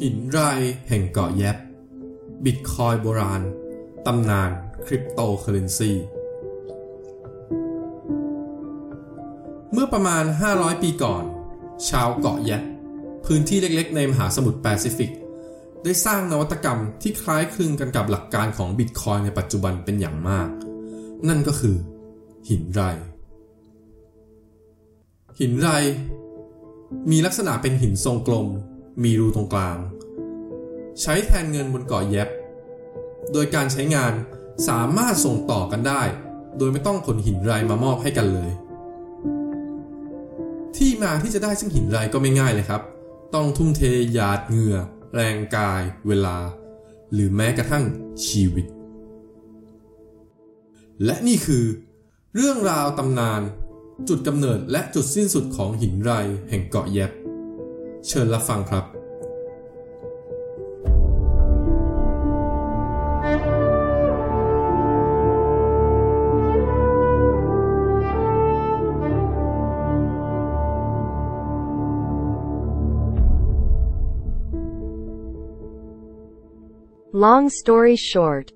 หินไรแห่งเกาะแยบบิตคอยโบราณ ตำนานคริปโตเคอเรนซีเมื่อประมาณ 500 ปีก่อน ชาวเกาะแยบพื้นที่เล็กๆ ในมหาสมุทรแปซิฟิก ได้สร้างนวัตกรรมที่คล้ายคลึงกันกับหลักการของบิตคอยในปัจจุบันเป็นอย่างมาก นั่นก็คือ หินไร หินไร มีลักษณะเป็นหินทรงกลม มีรูตรงกลาง ใช้แทนเงินบนเกาะแยบ โดยการใช้งานสามารถส่งต่อกันได้ โดยไม่ต้องขนหินไรมามอบให้กันเลย ที่มาที่จะได้ซึ่งหินไรก็ไม่ง่ายเลยครับ ต้องทุ่มเทหยาดเหงื่อ แรงกาย เวลา หรือแม้กระทั่งชีวิต และนี่คือ เรื่องราวตำนาน จุดกำเนิดและจุดสิ้นสุดของหินไรแห่งเกาะแยบ เชิญรับฟังครับ Long story short,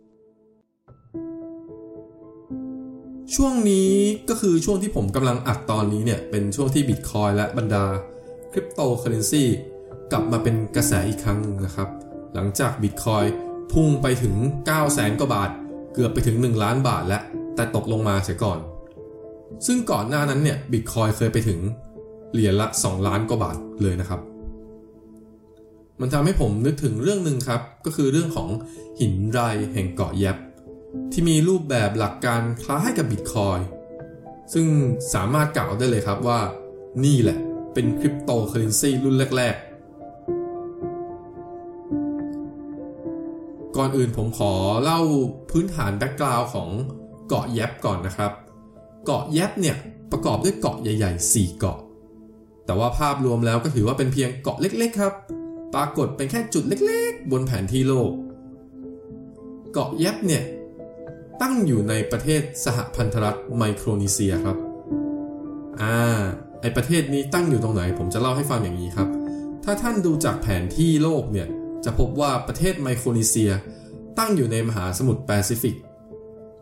ช่วงนี้ก็คือช่วงที่ผมกำลังอัดตอนนี้เนี่ย เป็นช่วงที่บิตคอยและบรรดา คริปโตเคอเรนซีกลับมาเป็นกระแสอีกครั้งหนึ่งนะครับ หลังจากบิตคอยพุ่งไปถึง 9 0 0 0 0 0กว่าบาท เกือบไปถึง 1 ล้านบาทแล้ว แต่ตกลงมาเสียก่อน ซึ่งก่อนหน้านั้นเนี่ยบิตคอยเคยไปถึงเหรียญละ 2 ล้านกว่าบาทเลยนะครับ มันทำให้ผมนึกถึงเรื่องหนึ่งครับ ก็คือเรื่องของหินไรแห่งเกาะแยปที่มีรูปแบบหลักการคล้ายกับบิตคอยน์ซึ่งสามารถกล่าวได้เลยครับว่า นี่แหละ เป็นคริปโตเคอร์เรนซีรุ่นแรก ๆ ก่อนอื่นผมขอเล่าพื้นฐาน background ของเกาะแยปก่อนนะครับ เกาะแยบเนี่ยประกอบด้วยเกาะใหญ่ ๆ 4 เกาะ แต่ว่าภาพรวมแล้วก็ถือว่าเป็นเพียงเกาะเล็ก ๆ ครับ ปรากฏเป็นแค่จุดเล็ก ๆ บนแผนที่โลก เกาะแยบเนี่ยตั้งอยู่ในประเทศสหพันธรัฐไมโครนีเซียครับ อ่า ไอประเทศนี้ตั้งอยู่ตรงไหน ผมจะเล่าให้ฟังอย่างนี้ครับ ถ้าท่านดูจากแผนที่โลกเนี่ย จะพบว่าประเทศไมโครนีเซีย ตั้งอยู่ในมหาสมุทรแปซิฟิก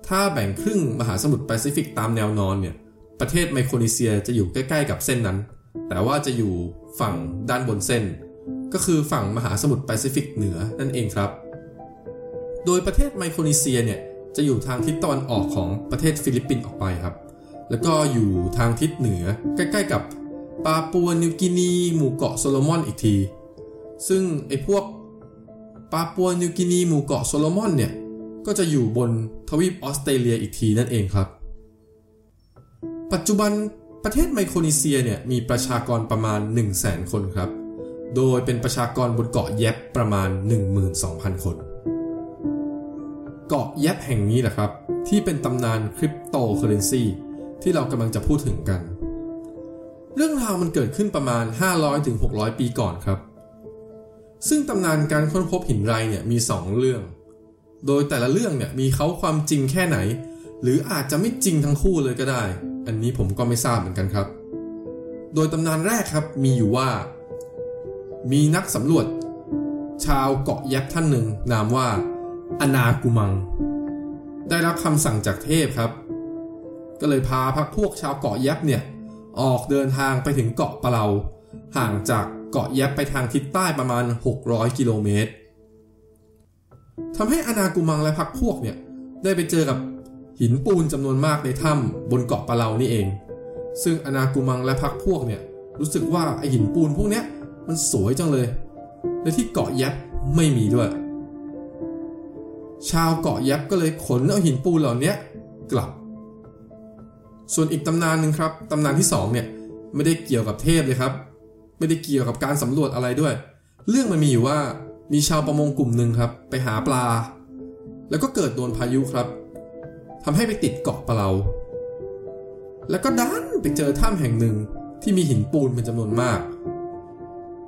ถ้าแบ่งครึ่งมหาสมุทรแปซิฟิกตามแนวนอนเนี่ย ประเทศไมโครนีเซียจะอยู่ใกล้ ๆ กับเส้นนั้น แต่ว่าจะอยู่ฝั่งด้านบนเส้น ก็คือฝั่งมหาสมุทรแปซิฟิกเหนือนั่นเองครับ โดยประเทศไมโครนีเซียเนี่ยจะอยู่ทางทิศตะวันออกของประเทศฟิลิปปินส์ออกไปครับ แล้วก็อยู่ทางทิศเหนือ ใกล้ๆกับปาปัวนิวกินีหมู่เกาะโซโลมอนอีกที ซึ่งไอ้พวกปาปัวนิวกินีหมู่เกาะโซโลมอนเนี่ย ก็จะอยู่บนทวีปออสเตรเลียอีกทีนั่นเองครับ ปัจจุบันประเทศไมโครนีเซียเนี่ย มีประชากรประมาณ 1 0 0 0 0แสนคนครับ โดยเป็นประชากรบนเกาะแยบประมาณ 12,000 คน เกาะแยบแห่งนี้แหละครับ ที่เป็นตำนานคริปโตเคอร์เรนซี ที่เรากำลังจะพูดถึงกัน เรื่องราวมันเกิดขึ้นประมาณ 500-600 ปีก่อนครับ ซึ่งตำนานการค้นพบหินไรเนี่ยมี 2 เรื่อง โดยแต่ละเรื่องเนี่ยมีเขาความจริงแค่ไหน หรืออาจจะไม่จริงทั้งคู่เลยก็ได้ อันนี้ผมก็ไม่ทราบเหมือนกันครับ โดยตำนานแรกครับมีอยู่ว่า มีนักสำรวจ ชาวเกาะแยบท่านหนึ่งนามว่าอนากุมัง ได้รับคำสั่งจากเทพครับ ก็เลยพาพักพวกชาวเกาะแยบเนี่ย ออกเดินทางไปถึงเกาะปะเลาห่างจากเกาะแยบไปทางทิศใต้ประมาณ 600 กิโลเมตรทำให้อนากุมังและพักพวกเนี่ย ได้ไปเจอกับหินปูนจำนวนมากในถ้ำบนเกาะปะเลานี่เอง ซึ่งอนากุมังและพักพวกเนี่ย รู้สึกว่าไอหินปูนพวกเนี้ยมันสวยจังเลย และที่เกาะแยบไม่มีด้วย ชาวเกาะยับก็เลยขนเอาหินปูนเหล่านี้กลับ ส่วนอีกตำนานหนึ่งครับตำนานที่สองเนี่ยไม่ได้เกี่ยวกับเทพเลยครับ ไม่ได้เกี่ยวกับการสำรวจอะไรด้วย เรื่องมันมีอยู่ว่ามีชาวประมงกลุ่มหนึ่งครับ ไปหาปลา แล้วก็เกิดโดนพายุครับทำให้ไปติดเกาะปะเลาแล้วก็ดันไปเจอถ้ำแห่งหนึ่งที่มีหินปูนเป็นจำนวนมาก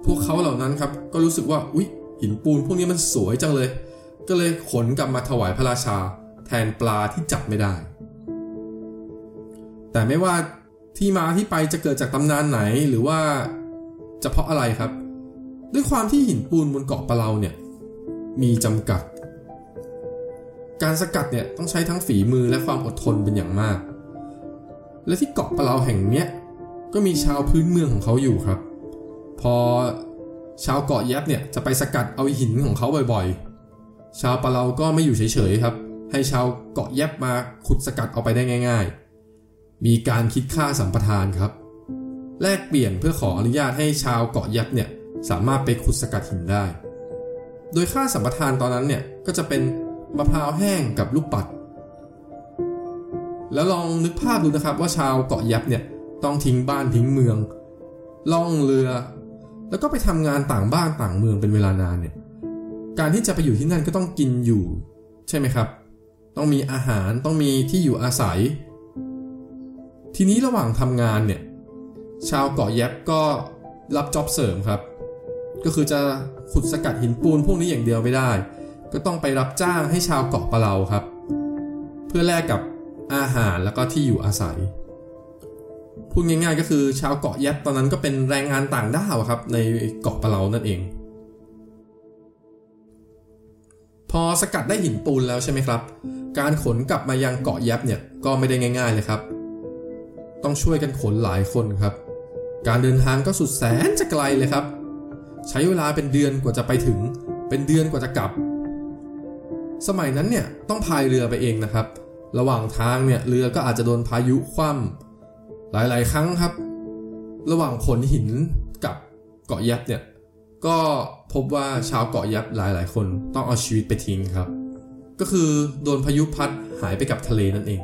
พวกเขาเหล่านั้นครับ ก็รู้สึกว่าอุ๊ยหินปูนพวกนี้มันสวยจังเลย ก็เลยขนกลับมาถวายพระราชา แทนปลาที่จับไม่ได้ แต่ไม่ว่าที่มาที่ไปจะเกิดจากตำนานไหนหรือว่าจะเพราะอะไรครับ ด้วยความที่หินปูนบนเกาะปะเลาเนี่ย มีจำกัด การสกัดเนี่ยต้องใช้ทั้งฝีมือและความอดทนเป็นอย่างมาก และที่เกาะปะเลาแห่งเนี้ยก็มีชาวพื้นเมืองของเขาอยู่ครับ พอชาวเกาะแยบเนี่ยจะไปสกัดเอาหินของเขาบ่อยๆ ชาวปะเลาก็ไม่อยู่เฉยๆครับ ให้ชาวเกาะแยบมาขุดสกัดเอาไปได้ง่าย ๆ มีการคิดค่าสัมปทานครับ แลกเปลี่ยนเพื่อขออนุญาตให้ชาวเกาะแยบเนี่ยสามารถไปขุดสกัดหินได้ โดยค่าสัมปทานตอนนั้นเนี่ยก็จะเป็นมะพร้าวแห้งกับลูกปัด แล้วลองนึกภาพดูนะครับว่าชาวเกาะแยบเนี่ยต้องทิ้งบ้านทิ้งเมือง ล่องเรือ แล้วก็ไปทำงานต่างบ้านต่างเมืองเป็นเวลานานเนี่ย การที่จะไปอยู่ที่นั่นก็ต้องกินอยู่ ใช่ไหมครับ ต้องมีอาหารต้องมีที่อยู่อาศัย ทีนี้ระหว่างทำงานเนี่ย ชาวเกาะแยบก็รับจ็อบเสริมครับ ก็คือจะขุดสกัดหินปูนพวกนี้อย่างเดียวไม่ได้ ก็ต้องไปรับจ้างให้ชาวเกาะปะเลาครับ เพื่อแลกกับอาหารแล้วก็ที่อยู่อาศัย พูดง่ายๆก็คือชาวเกาะแยบตอนนั้นก็เป็นแรงงานต่างด้าวครับ ในเกาะปะเลานั่นเอง พอสกัดได้หินปูนแล้วใช่ไหมครับ การขนกลับมายังเกาะแยบเนี่ยก็ไม่ได้ง่าย ๆเลยครับ ต้องช่วยกันขนหลายคนครับ การเดินทางก็สุดแสนจะไกลเลยครับ ใช้เวลาเป็นเดือนกว่าจะไปถึง เป็นเดือนกว่าจะกลับ สมัยนั้นเนี่ยต้องพายเรือไปเองนะครับ ระหว่างทางเนี่ยเรือก็อาจจะโดนพายุคว่ำหลายๆ ครั้งครับ ระหว่างขนหินกับเกาะยับเนี่ยก็พบว่าชาวเกาะยับหลายๆ คนต้องเอาชีวิตไปทิ้งครับ ก็คือโดนพายุพัดหายไปกับทะเลนั่นเอง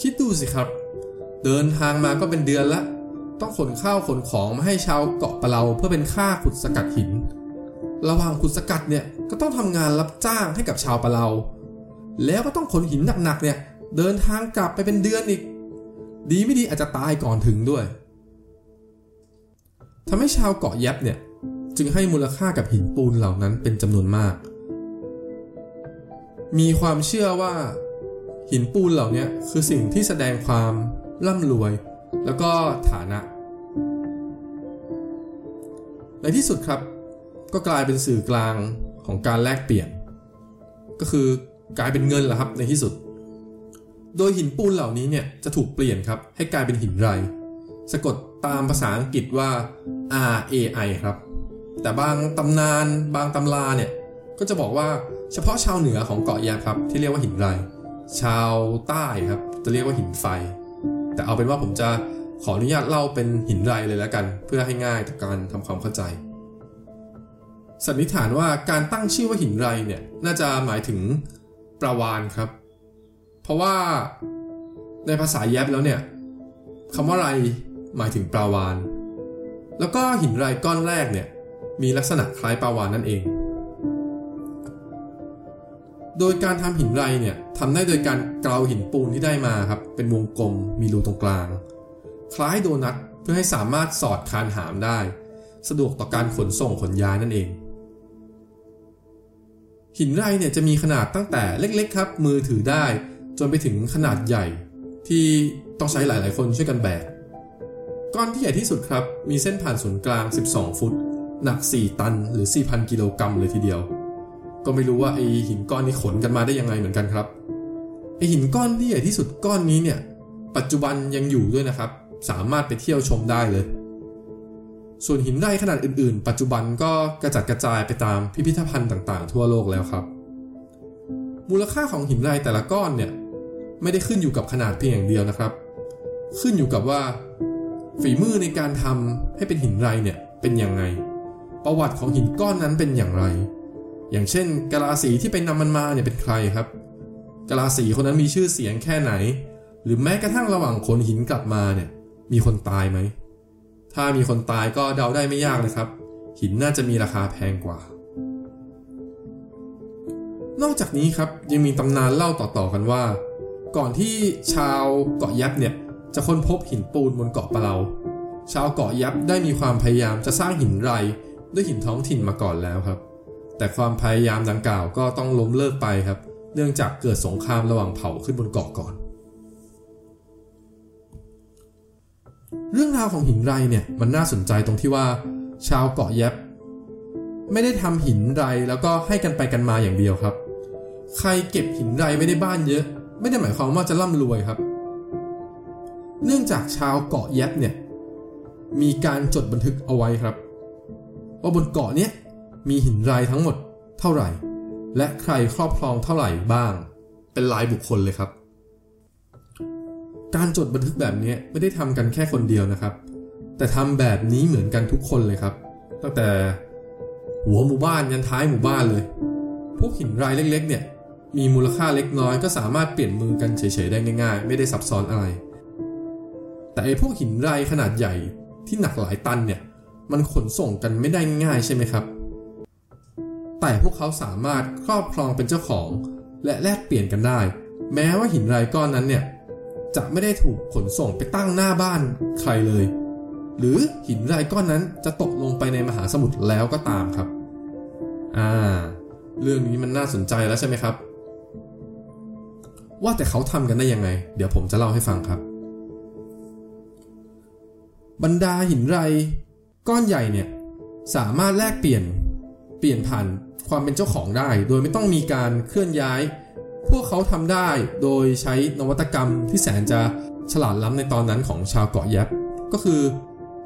คิดดูสิครับ เดินทางมาก็เป็นเดือนละ ต้องขนข้าวขนของมาให้ชาวเกาะปะเลาเพื่อเป็นค่าขุดสกัดหิน ระหว่างขุดสกัดเนี่ยก็ต้องทำงานรับจ้างให้กับชาวปะเลา แล้วก็ต้องขนหินหนักๆเนี่ยเดินทางกลับไปเป็นเดือนอีก ดีไม่ดีอาจจะตายก่อนถึงด้วยทำให้ชาวเกาะแยบเนี่ยจึงให้มูลค่ากับหินปูนเหล่านั้นเป็นจำนวนมาก มีความเชื่อว่าหินปูนเหล่านี้คือสิ่งที่แสดงความ ร่ำรวย แล้วก็ฐานะ ในที่สุดครับ ก็กลายเป็นสื่อกลางของการแลกเปลี่ยน ก็คือกลายเป็นเงินแหละครับในที่สุด โดยหินปูนเหล่านี้เนี่ยจะถูกเปลี่ยนครับให้กลายเป็นหินไร สะกดตามภาษาอังกฤษว่า R A I ครับ แต่บางตำนานบางตำราเนี่ยก็จะบอกว่าเฉพาะชาวเหนือของเกาะยาครับที่เรียกว่าหินไร ชาวใต้ครับจะเรียกว่าหินไฟ แต่เอาเป็นว่าผมจะขออนุญาตเล่าเป็นหินไรเลยแล้วกัน เพื่อให้ง่ายต่อการทำความเข้าใจ สันนิษฐานว่าการตั้งชื่อว่าหินไรเนี่ยน่าจะหมายถึงปลาวานครับ เพราะว่าในภาษาแยบแล้วเนี่ยคำว่าไรหมายถึงปลาวาน แล้วก็หินไรก้อนแรกเนี่ยมีลักษณะคล้ายปลาวานนั่นเอง โดยการทำหินไรเนี่ยทำได้โดยการเกลาหินปูนที่ได้มาครับ เป็นวงกลมมีรูตรงกลาง คล้ายโดนัทเพื่อให้สามารถสอดคานหามได้ สะดวกต่อการขนส่งขนย้ายนั่นเอง หินไรเนี่ยจะมีขนาดตั้งแต่เล็กๆครับ มือถือได้ จนไปถึงขนาดใหญ่ที่ต้องใช้หลายๆคนช่วยกันแบกก้อนที่ใหญ่ที่สุดครับ มีเส้นผ่านศูนย์กลาง 12 ฟุต หนัก 4 ตันหรือ 4,000 กิโลกรัมเลยทีเดียว ก็ไม่รู้ว่าไอหินก้อนนี้ขนกันมาได้ยังไงเหมือนกันครับไอหินก้อนที่ใหญ่ที่สุดก้อนนี้เนี่ย ปัจจุบันยังอยู่ด้วยนะครับ สามารถไปเที่ยวชมได้เลย ส่วนหินไรขนาดอื่นๆ ปัจจุบันก็กระจัดกระจายไปตามพิพิธภัณฑ์ต่างๆ ทั่วโลกแล้วครับ มูลค่าของหินไรแต่ละก้อนเนี่ยไม่ได้ขึ้นอยู่กับขนาดเพียงอย่างเดียวนะครับ ขึ้นอยู่กับว่า ฝีมือในการทำให้เป็นหินไรเนี่ยเป็นยังไง ประวัติของหินก้อนนั้นเป็นอย่างไร อย่างเช่นกะลาสีที่ไปนำมันมาเนี่ยเป็นใครครับกะลาสีคนนั้นมีชื่อเสียงแค่ไหน หรือแม้กระทั่งระหว่างขนหินกลับมาเนี่ย มีคนตายไหม ถ้ามีคนตายก็เดาได้ไม่ยากเลยครับ หินน่าจะมีราคาแพงกว่า นอกจากนี้ครับยังมีตำนานเล่าต่อๆกันว่า ก่อนที่ชาวเกาะยับเนี่ยจะค้นพบหินปูนบนเกาะปะเลาชาวเกาะยับได้มีความพยายามจะสร้างหินไรด้วยหินท้องถิ่นมาก่อนแล้วครับ แต่ความพยายามดังกล่าวก็ต้องล้มเลิกไปครับ เนื่องจากเกิดสงครามระหว่างเผ่าขึ้นบนเกาะก่อน เรื่องราวของหินไรเนี่ยมันน่าสนใจตรงที่ว่า ชาวเกาะแยบไม่ได้ทำหินไรแล้วก็ให้กันไปกันมาอย่างเดียวครับ ใครเก็บหินไรไว้ในบ้านเยอะ ไม่ได้หมายความว่าจะร่ำรวยครับ เนื่องจากชาวเกาะแยบเนี่ยมีการจดบันทึกเอาไว้ครับ ว่าบนเกาะเนี้ย มีหินรายทั้งหมดเท่าไหร่ และใครครอบครองเท่าไหร่บ้าง เป็นรายบุคคลเลยครับ การจดบันทึกแบบนี้ไม่ได้ทำกันแค่คนเดียวนะครับ แต่ทำแบบนี้เหมือนกันทุกคนเลยครับ ตั้งแต่หัวหมู่บ้านยันท้ายหมู่บ้านเลย พวกหินรายเล็กๆ เนี่ย มีมูลค่าเล็กน้อยก็สามารถเปลี่ยนมือกันเฉยๆได้ง่ายๆ ไม่ได้ซับซ้อนอะไร แต่ไอ้พวกหินรายขนาดใหญ่ที่หนักหลายตันเนี่ย มันขนส่งกันไม่ได้ง่ายใช่ไหมครับ แต่พวกเขาสามารถครอบครองเป็นเจ้าของ และแลกเปลี่ยนกันได้ แม้ว่าหินรายก้อนนั้นเนี่ยจะไม่ได้ถูกขนส่งไปตั้งหน้าบ้านใครเลย หรือหินรายก้อนนั้นจะตกลงไปในมหาสมุทรแล้วก็ตามครับ อ่า เรื่องนี้มันน่าสนใจแล้วใช่ไหมครับ ว่าแต่เขาทำกันได้ยังไง เดี๋ยวผมจะเล่าให้ฟังครับ บรรดาหินไรก้อนใหญ่เนี่ยสามารถแลกเปลี่ยน เปลี่ยนผ่าน ความเป็นเจ้าของได้ โดยไม่ต้องมีการเคลื่อนย้าย พวกเขาทำได้โดยใช้นวัตกรรมที่แสนจะฉลาดล้ำในตอนนั้นของชาวเกาะแยบก็คือ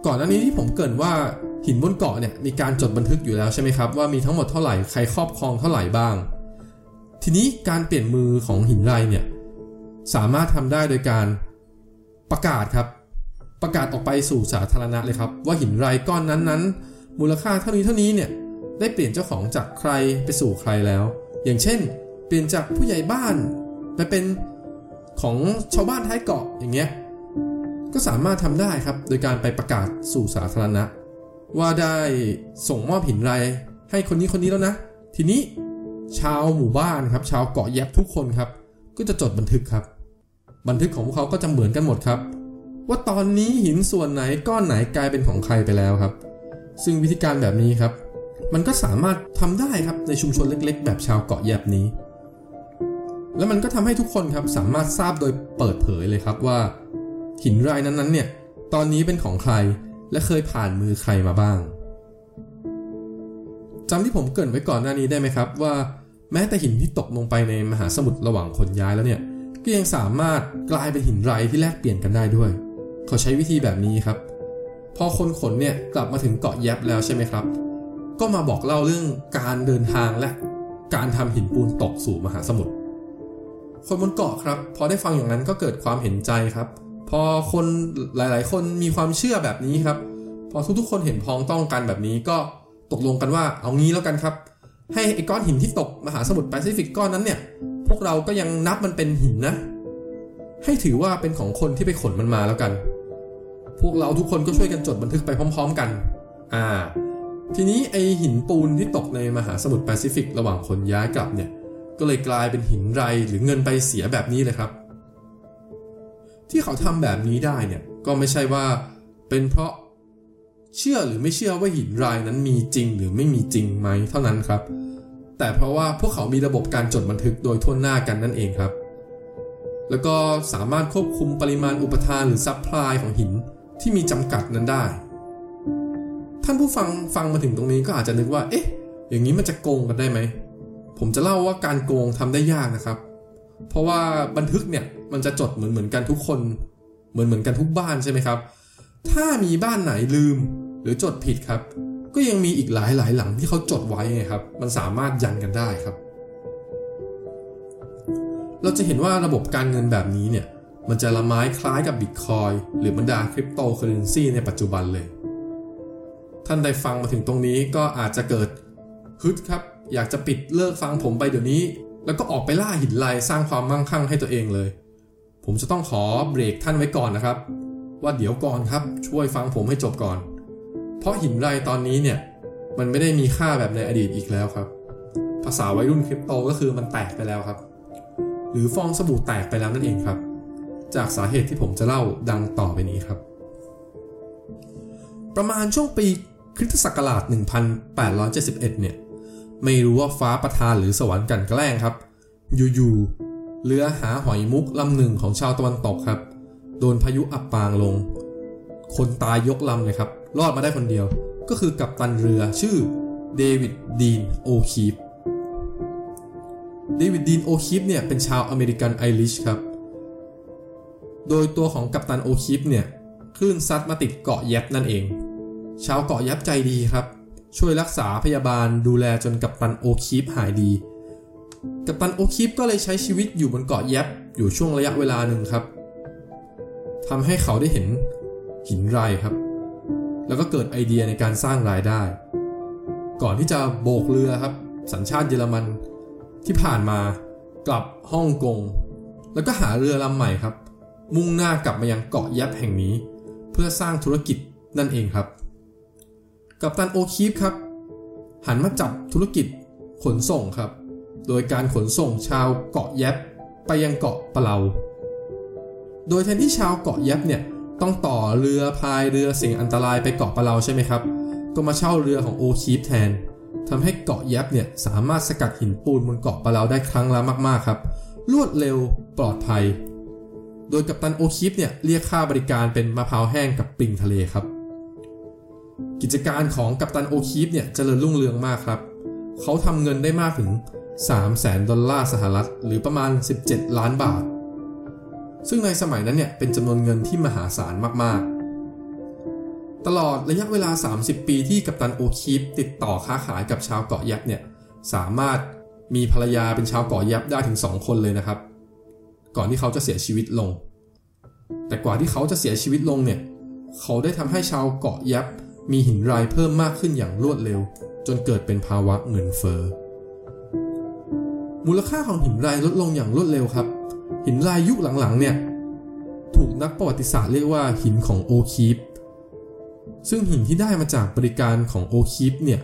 ก่อนหน้านี้ที่ผมเกินว่าหินบนเกาะเนี่ยมีการจดบันทึกอยู่แล้วใช่ไหมครับว่ามีทั้งหมดเท่าไหร่ใครครอบครองเท่าไหร่บ้าง ทีนี้การเปลี่ยนมือของหินไรเนี่ยสามารถทำได้โดยการประกาศครับ ประกาศออกไปสู่สาธารณะเลยครับ ว่าหินไรก้อนนั้นๆมูลค่าเท่านี้เท่านี้เนี่ย ได้เปลี่ยนเจ้าของจากใครไปสู่ใครแล้ว อย่างเช่น เปลี่ยนจากผู้ใหญ่บ้านไปเป็นของชาวบ้านท้ายเกาะอย่างเงี้ยก็สามารถทำได้ครับ โดยการไปประกาศสู่สาธารณะ ว่าได้ส่งมอบหินไรให้คนนี้คนนี้แล้วนะ ทีนี้ชาวหมู่บ้านครับ ชาวเกาะแยบทุกคนครับ ก็จะจดบันทึกครับ บันทึกของพวกเขาก็จะเหมือนกันหมดครับ ว่าตอนนี้หินส่วนไหนก้อนไหนกลายเป็นของใครไปแล้วครับ ซึ่งวิธีการแบบนี้ครับ มันก็สามารถทำได้ครับในชุมชนเล็กๆ แบบชาวเกาะแยบนี้ แล้วมันก็ทำให้ทุกคนครับสามารถทราบโดยเปิดเผยเลยครับว่า หินรายนั้นๆเนี่ยตอนนี้เป็นของใครและเคยผ่านมือใครมาบ้างจำที่ผมเกริ่นไว้ก่อนหน้านี้ได้ไหมครับว่าแม้แต่หินที่ตกลงไปในมหาสมุทรระหว่างคนย้ายแล้วเนี่ยก็ยังสามารถกลายเป็นหินไรที่แลกเปลี่ยนกันได้ด้วย เขาใช้วิธีแบบนี้ครับ พอคนขนเนี่ยกลับมาถึงเกาะแยบแล้วใช่ไหมครับ ก็มาบอกเล่าเรื่องการเดินทางและการทำหินปูนตกสู่มหาสมุทร คนบนเกาะครับ พอได้ฟังอย่างนั้นก็เกิดความเห็นใจครับ พอคนหลาย ๆ คนมีความเชื่อแบบนี้ครับ พอทุกๆคนเห็นพ้องต้องกันแบบนี้ก็ตกลงกันว่าเอางี้แล้วกันครับ ให้ไอ้ก้อนหินที่ตกมหาสมุทรแปซิฟิกก้อนนั้นเนี่ย พวกเราก็ยังนับมันเป็นหินนะ ให้ถือว่าเป็นของคนที่ไปขนมันมาแล้วกัน พวกเราทุกคนก็ช่วยกันจดบันทึกไปพร้อม ๆ กัน อ่า ทีนี้ไอ้หินปูนที่ตกในมหาสมุทรแปซิฟิกระหว่างคนย้ายกลับเนี่ย ก็เลยกลายเป็นหินไรหรือเงินไปเสียแบบนี้เลยครับ ที่เขาทำแบบนี้ได้เนี่ยก็ไม่ใช่ว่าเป็นเพราะเชื่อหรือไม่เชื่อว่าหินไรนั้นมีจริงหรือไม่มีจริงไหมเท่านั้นครับ แต่เพราะว่าพวกเขามีระบบการจดบันทึกโดยทั่วหน้ากันนั่นเองครับ แล้วก็สามารถควบคุมปริมาณอุปทานหรือ supply ของหินที่มีจำกัดนั้นได้ ท่านผู้ฟังฟังมาถึงตรงนี้ก็อาจจะนึกว่า เอ๊ะ อย่างนี้มันจะโกงกันได้ไหม ผมจะเล่าว่าการโกงทำได้ยากนะครับ เพราะว่าบันทึกเนี่ยมันจะจดเหมือนเหมือนกันทุกคน เหมือนเหมือนกันทุกบ้านใช่ไหมครับ ถ้ามีบ้านไหนลืมหรือจดผิดครับ ก็ยังมีอีกหลายหลายหลังที่เขาจดไว้ไงครับ มันสามารถยันกันได้ครับ เราจะเห็นว่าระบบการเงินแบบนี้เนี่ย มันจะละไม้คล้ายกับบิตคอยหรือบรรดาคริปโตเคอเรนซีในปัจจุบันเลย ท่านได้ฟังมาถึงตรงนี้ก็อาจจะเกิดฮึดครับ อยากจะปิดเลิกฟังผมไปเดี๋ยวนี้ แล้วก็ออกไปล่าหินลายสร้างความมั่งคั่งให้ตัวเองเลย ผมจะต้องขอเบรกท่านไว้ก่อนนะครับ ว่าเดี๋ยวก่อนครับช่วยฟังผมให้จบก่อน เพราะหินไรตอนนี้เนี่ยมันไม่ได้มีค่าแบบในอดีตอีกแล้วครับ ภาษาวัยรุ่นคริปโตก็คือมันแตกไปแล้วครับ หรือฟองสบู่แตกไปแล้วนั่นเองครับ จากสาเหตุที่ผมจะเล่าดังต่อไปนี้ครับ ประมาณช่วงปี คริสตศักราช 1871 เนี่ย ไม่รู้ว่าฟ้าประทานหรือสวรรค์กันแกล้งครับ อยู่ๆ เรือหาหอยมุกลำหนึ่งของชาวตะวันตกครับ โดนพายุอับปางลง คนตายยกลำเลยครับ รอดมาได้คนเดียว ก็คือกัปตันเรือชื่อเดวิดดีนโอคีฟเดวิดดีนโอคีฟเนี่ยเป็นชาวอเมริกันไอริชครับ โดยตัวของกัปตันโอคีฟเนี่ยคลื่นซัดมาติดเกาะแยบนั่นเอง ชาวเกาะแยบใจดีครับ ช่วยรักษาพยาบาลดูแลจนกัปตันโอคีฟหายดี กัปตันโอคีฟก็เลยใช้ชีวิตอยู่บนเกาะแยบอยู่ช่วงระยะเวลาหนึ่งครับทำให้เขาได้เห็นหินไรครับ แล้วก็เกิดไอเดียในการสร้างรายได้ ก่อนที่จะโบกเรือครับ สัญชาติเยอรมันที่ผ่านมากลับฮ่องกง แล้วก็หาเรือลำใหม่ครับ มุ่งหน้า กลับมายังเกาะยับแห่งนี้ เพื่อสร้างธุรกิจนั่นเองครับ กัปตันโอคีฟครับ หันมาจับธุรกิจขนส่งครับ โดยการขนส่งชาวเกาะแยบไปยังเกาะปะเลา โดยแทนที่ชาวเกาะแยบเนี่ยต้องต่อเรือพายเรือเสี่ยงอันตรายไปเกาะปะเลาใช่ไหมครับ ก็มาเช่าเรือของโอคีฟแทนทำให้เกาะแยบเนี่ยสามารถสกัดหินปูนบนเกาะปะเลาได้ครั้งละมาก ๆ ครับ รวดเร็วปลอดภัย โดยกัปตันโอคีฟเนี่ยเรียกค่าบริการเป็นมะพร้าวแห้งกับปลิงทะเลครับ กิจการของกัปตันโอคีฟเนี่ยเจริญรุ่งเรืองมากครับ เขาทำเงินได้มากถึง 3 0 0แสนดอลลาร์สหรัฐ หรือประมาณ 17 ล้านบาท ซึ่งในสมัยนั้นเนี่ยเป็นจำนวนเงินที่มหาศาลมากๆ ตลอดระยะเวลา 30 ปีที่กัปตันโอคีฟติดต่อค้าขายกับชาวเกาะยับเนี่ยสามารถมีภรรยาเป็นชาวเกาะยับได้ถึง 2 คนเลยนะครับ ก่อนที่เขาจะเสียชีวิตลง แต่กว่าที่เขาจะเสียชีวิตลงเนี่ยเขาได้ทำให้ชาวเกาะยับ มีหินรายเพิ่มมากขึ้นอย่างรวดเร็ว จนเกิดเป็นภาวะเงินเฟ้อมูลค่าของหินรายลดลงอย่างรวดเร็วครับ หินรายยุคหลังๆเนี่ยถูกนักประวัติศาสตร์เรียกว่าหินของโอคีฟซึ่งหินที่ได้มาจากบริการของโอคีฟเนี่ย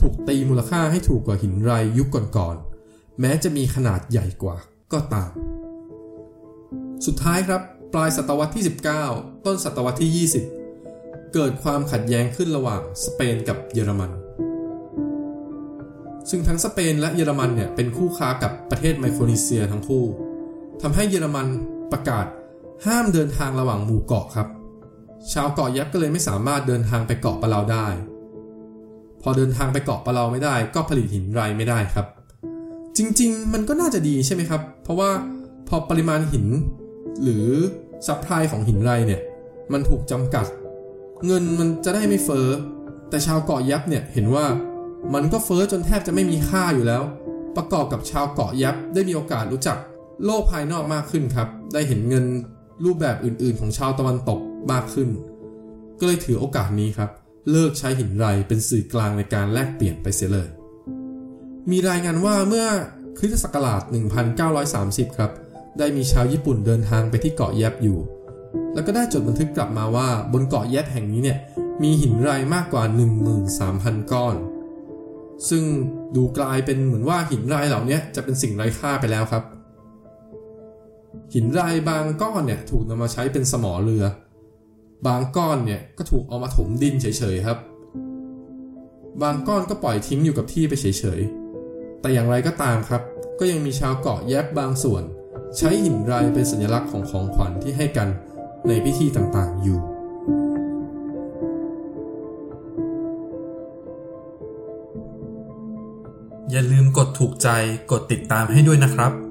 ถูกตีมูลค่าให้ถูกกว่าหินรายยุคก่อนๆแม้จะมีขนาดใหญ่กว่าก็ตาม สุดท้ายครับ ปลายศตวรรษที่ 19 ต้นศตวรรษที่ 20 เกิดความขัดแย้งขึ้นระหว่างสเปนกับเยอรมัน ซึ่งทั้งสเปนและเยอรมันเนี่ยเป็นคู่ค้ากับประเทศไมโครนีเซียทั้งคู่ทำให้เยอรมันประกาศห้ามเดินทางระหว่างหมู่เกาะครับ ชาวเกาะแยบก็เลยไม่สามารถเดินทางไปเกาะปะเลาได้ พอเดินทางไปเกาะปะเลาไม่ได้ ก็ผลิตหินไรไม่ได้ครับ จริงๆ มันก็น่าจะดีใช่ไหมครับ เพราะว่าพอปริมาณหิน หรือ supply ของหินไรเนี่ยมันถูกจำกัด เงินมันจะได้ไม่เฟ้อแต่ชาวเกาะยับเนี่ยเห็นว่ามันก็เฟอ้อจนแทบจะไม่มีค่าอยู่แล้ว ประกอบกับชาวเกาะยับได้มีโอกาสรู้จัก โลกภายนอกมากขึ้นครับ ได้เห็นเงินรูปแบบอื่นๆ ของชาวตะวันตกมากขึ้น ก็เลยถือโอกาสนี้ครับ เลิกใช้หินไรเป็นสื่อกลางในการแลกเปลี่ยนไปเสียเลย มีรายงานว่าเมื่อคริสตศักราช 1930 ครับ ได้มีชาวญี่ปุ่นเดินทางไปที่เกาะแยบอยู่ แล้วก็ได้จดบันทึกกลับมาว่าบนเกาะแยบแห่งนี้เนี่ยมีหินไรมากกว่า 13,000 ก้อน ซึ่งดูกลายเป็นเหมือนว่าหินรายเหล่านี้จะเป็นสิ่งไร้ค่าไปแล้วครับ หินรายบางก้อนเนี่ยถูกนำมาใช้เป็นสมอเรือ บางก้อนเนี่ยก็ถูกเอามาถมดินเฉยๆครับ บางก้อนก็ปล่อยทิ้งอยู่กับที่ไปเฉยๆ แต่อย่างไรก็ตามครับ ก็ยังมีชาวเกาะแยบบางส่วน ใช้หินรายเป็นสัญลักษณ์ของของขวัญที่ให้กัน ในพิธีต่างๆอยู่ อย่าลืมกดถูกใจกดติดตามให้ด้วยนะครับ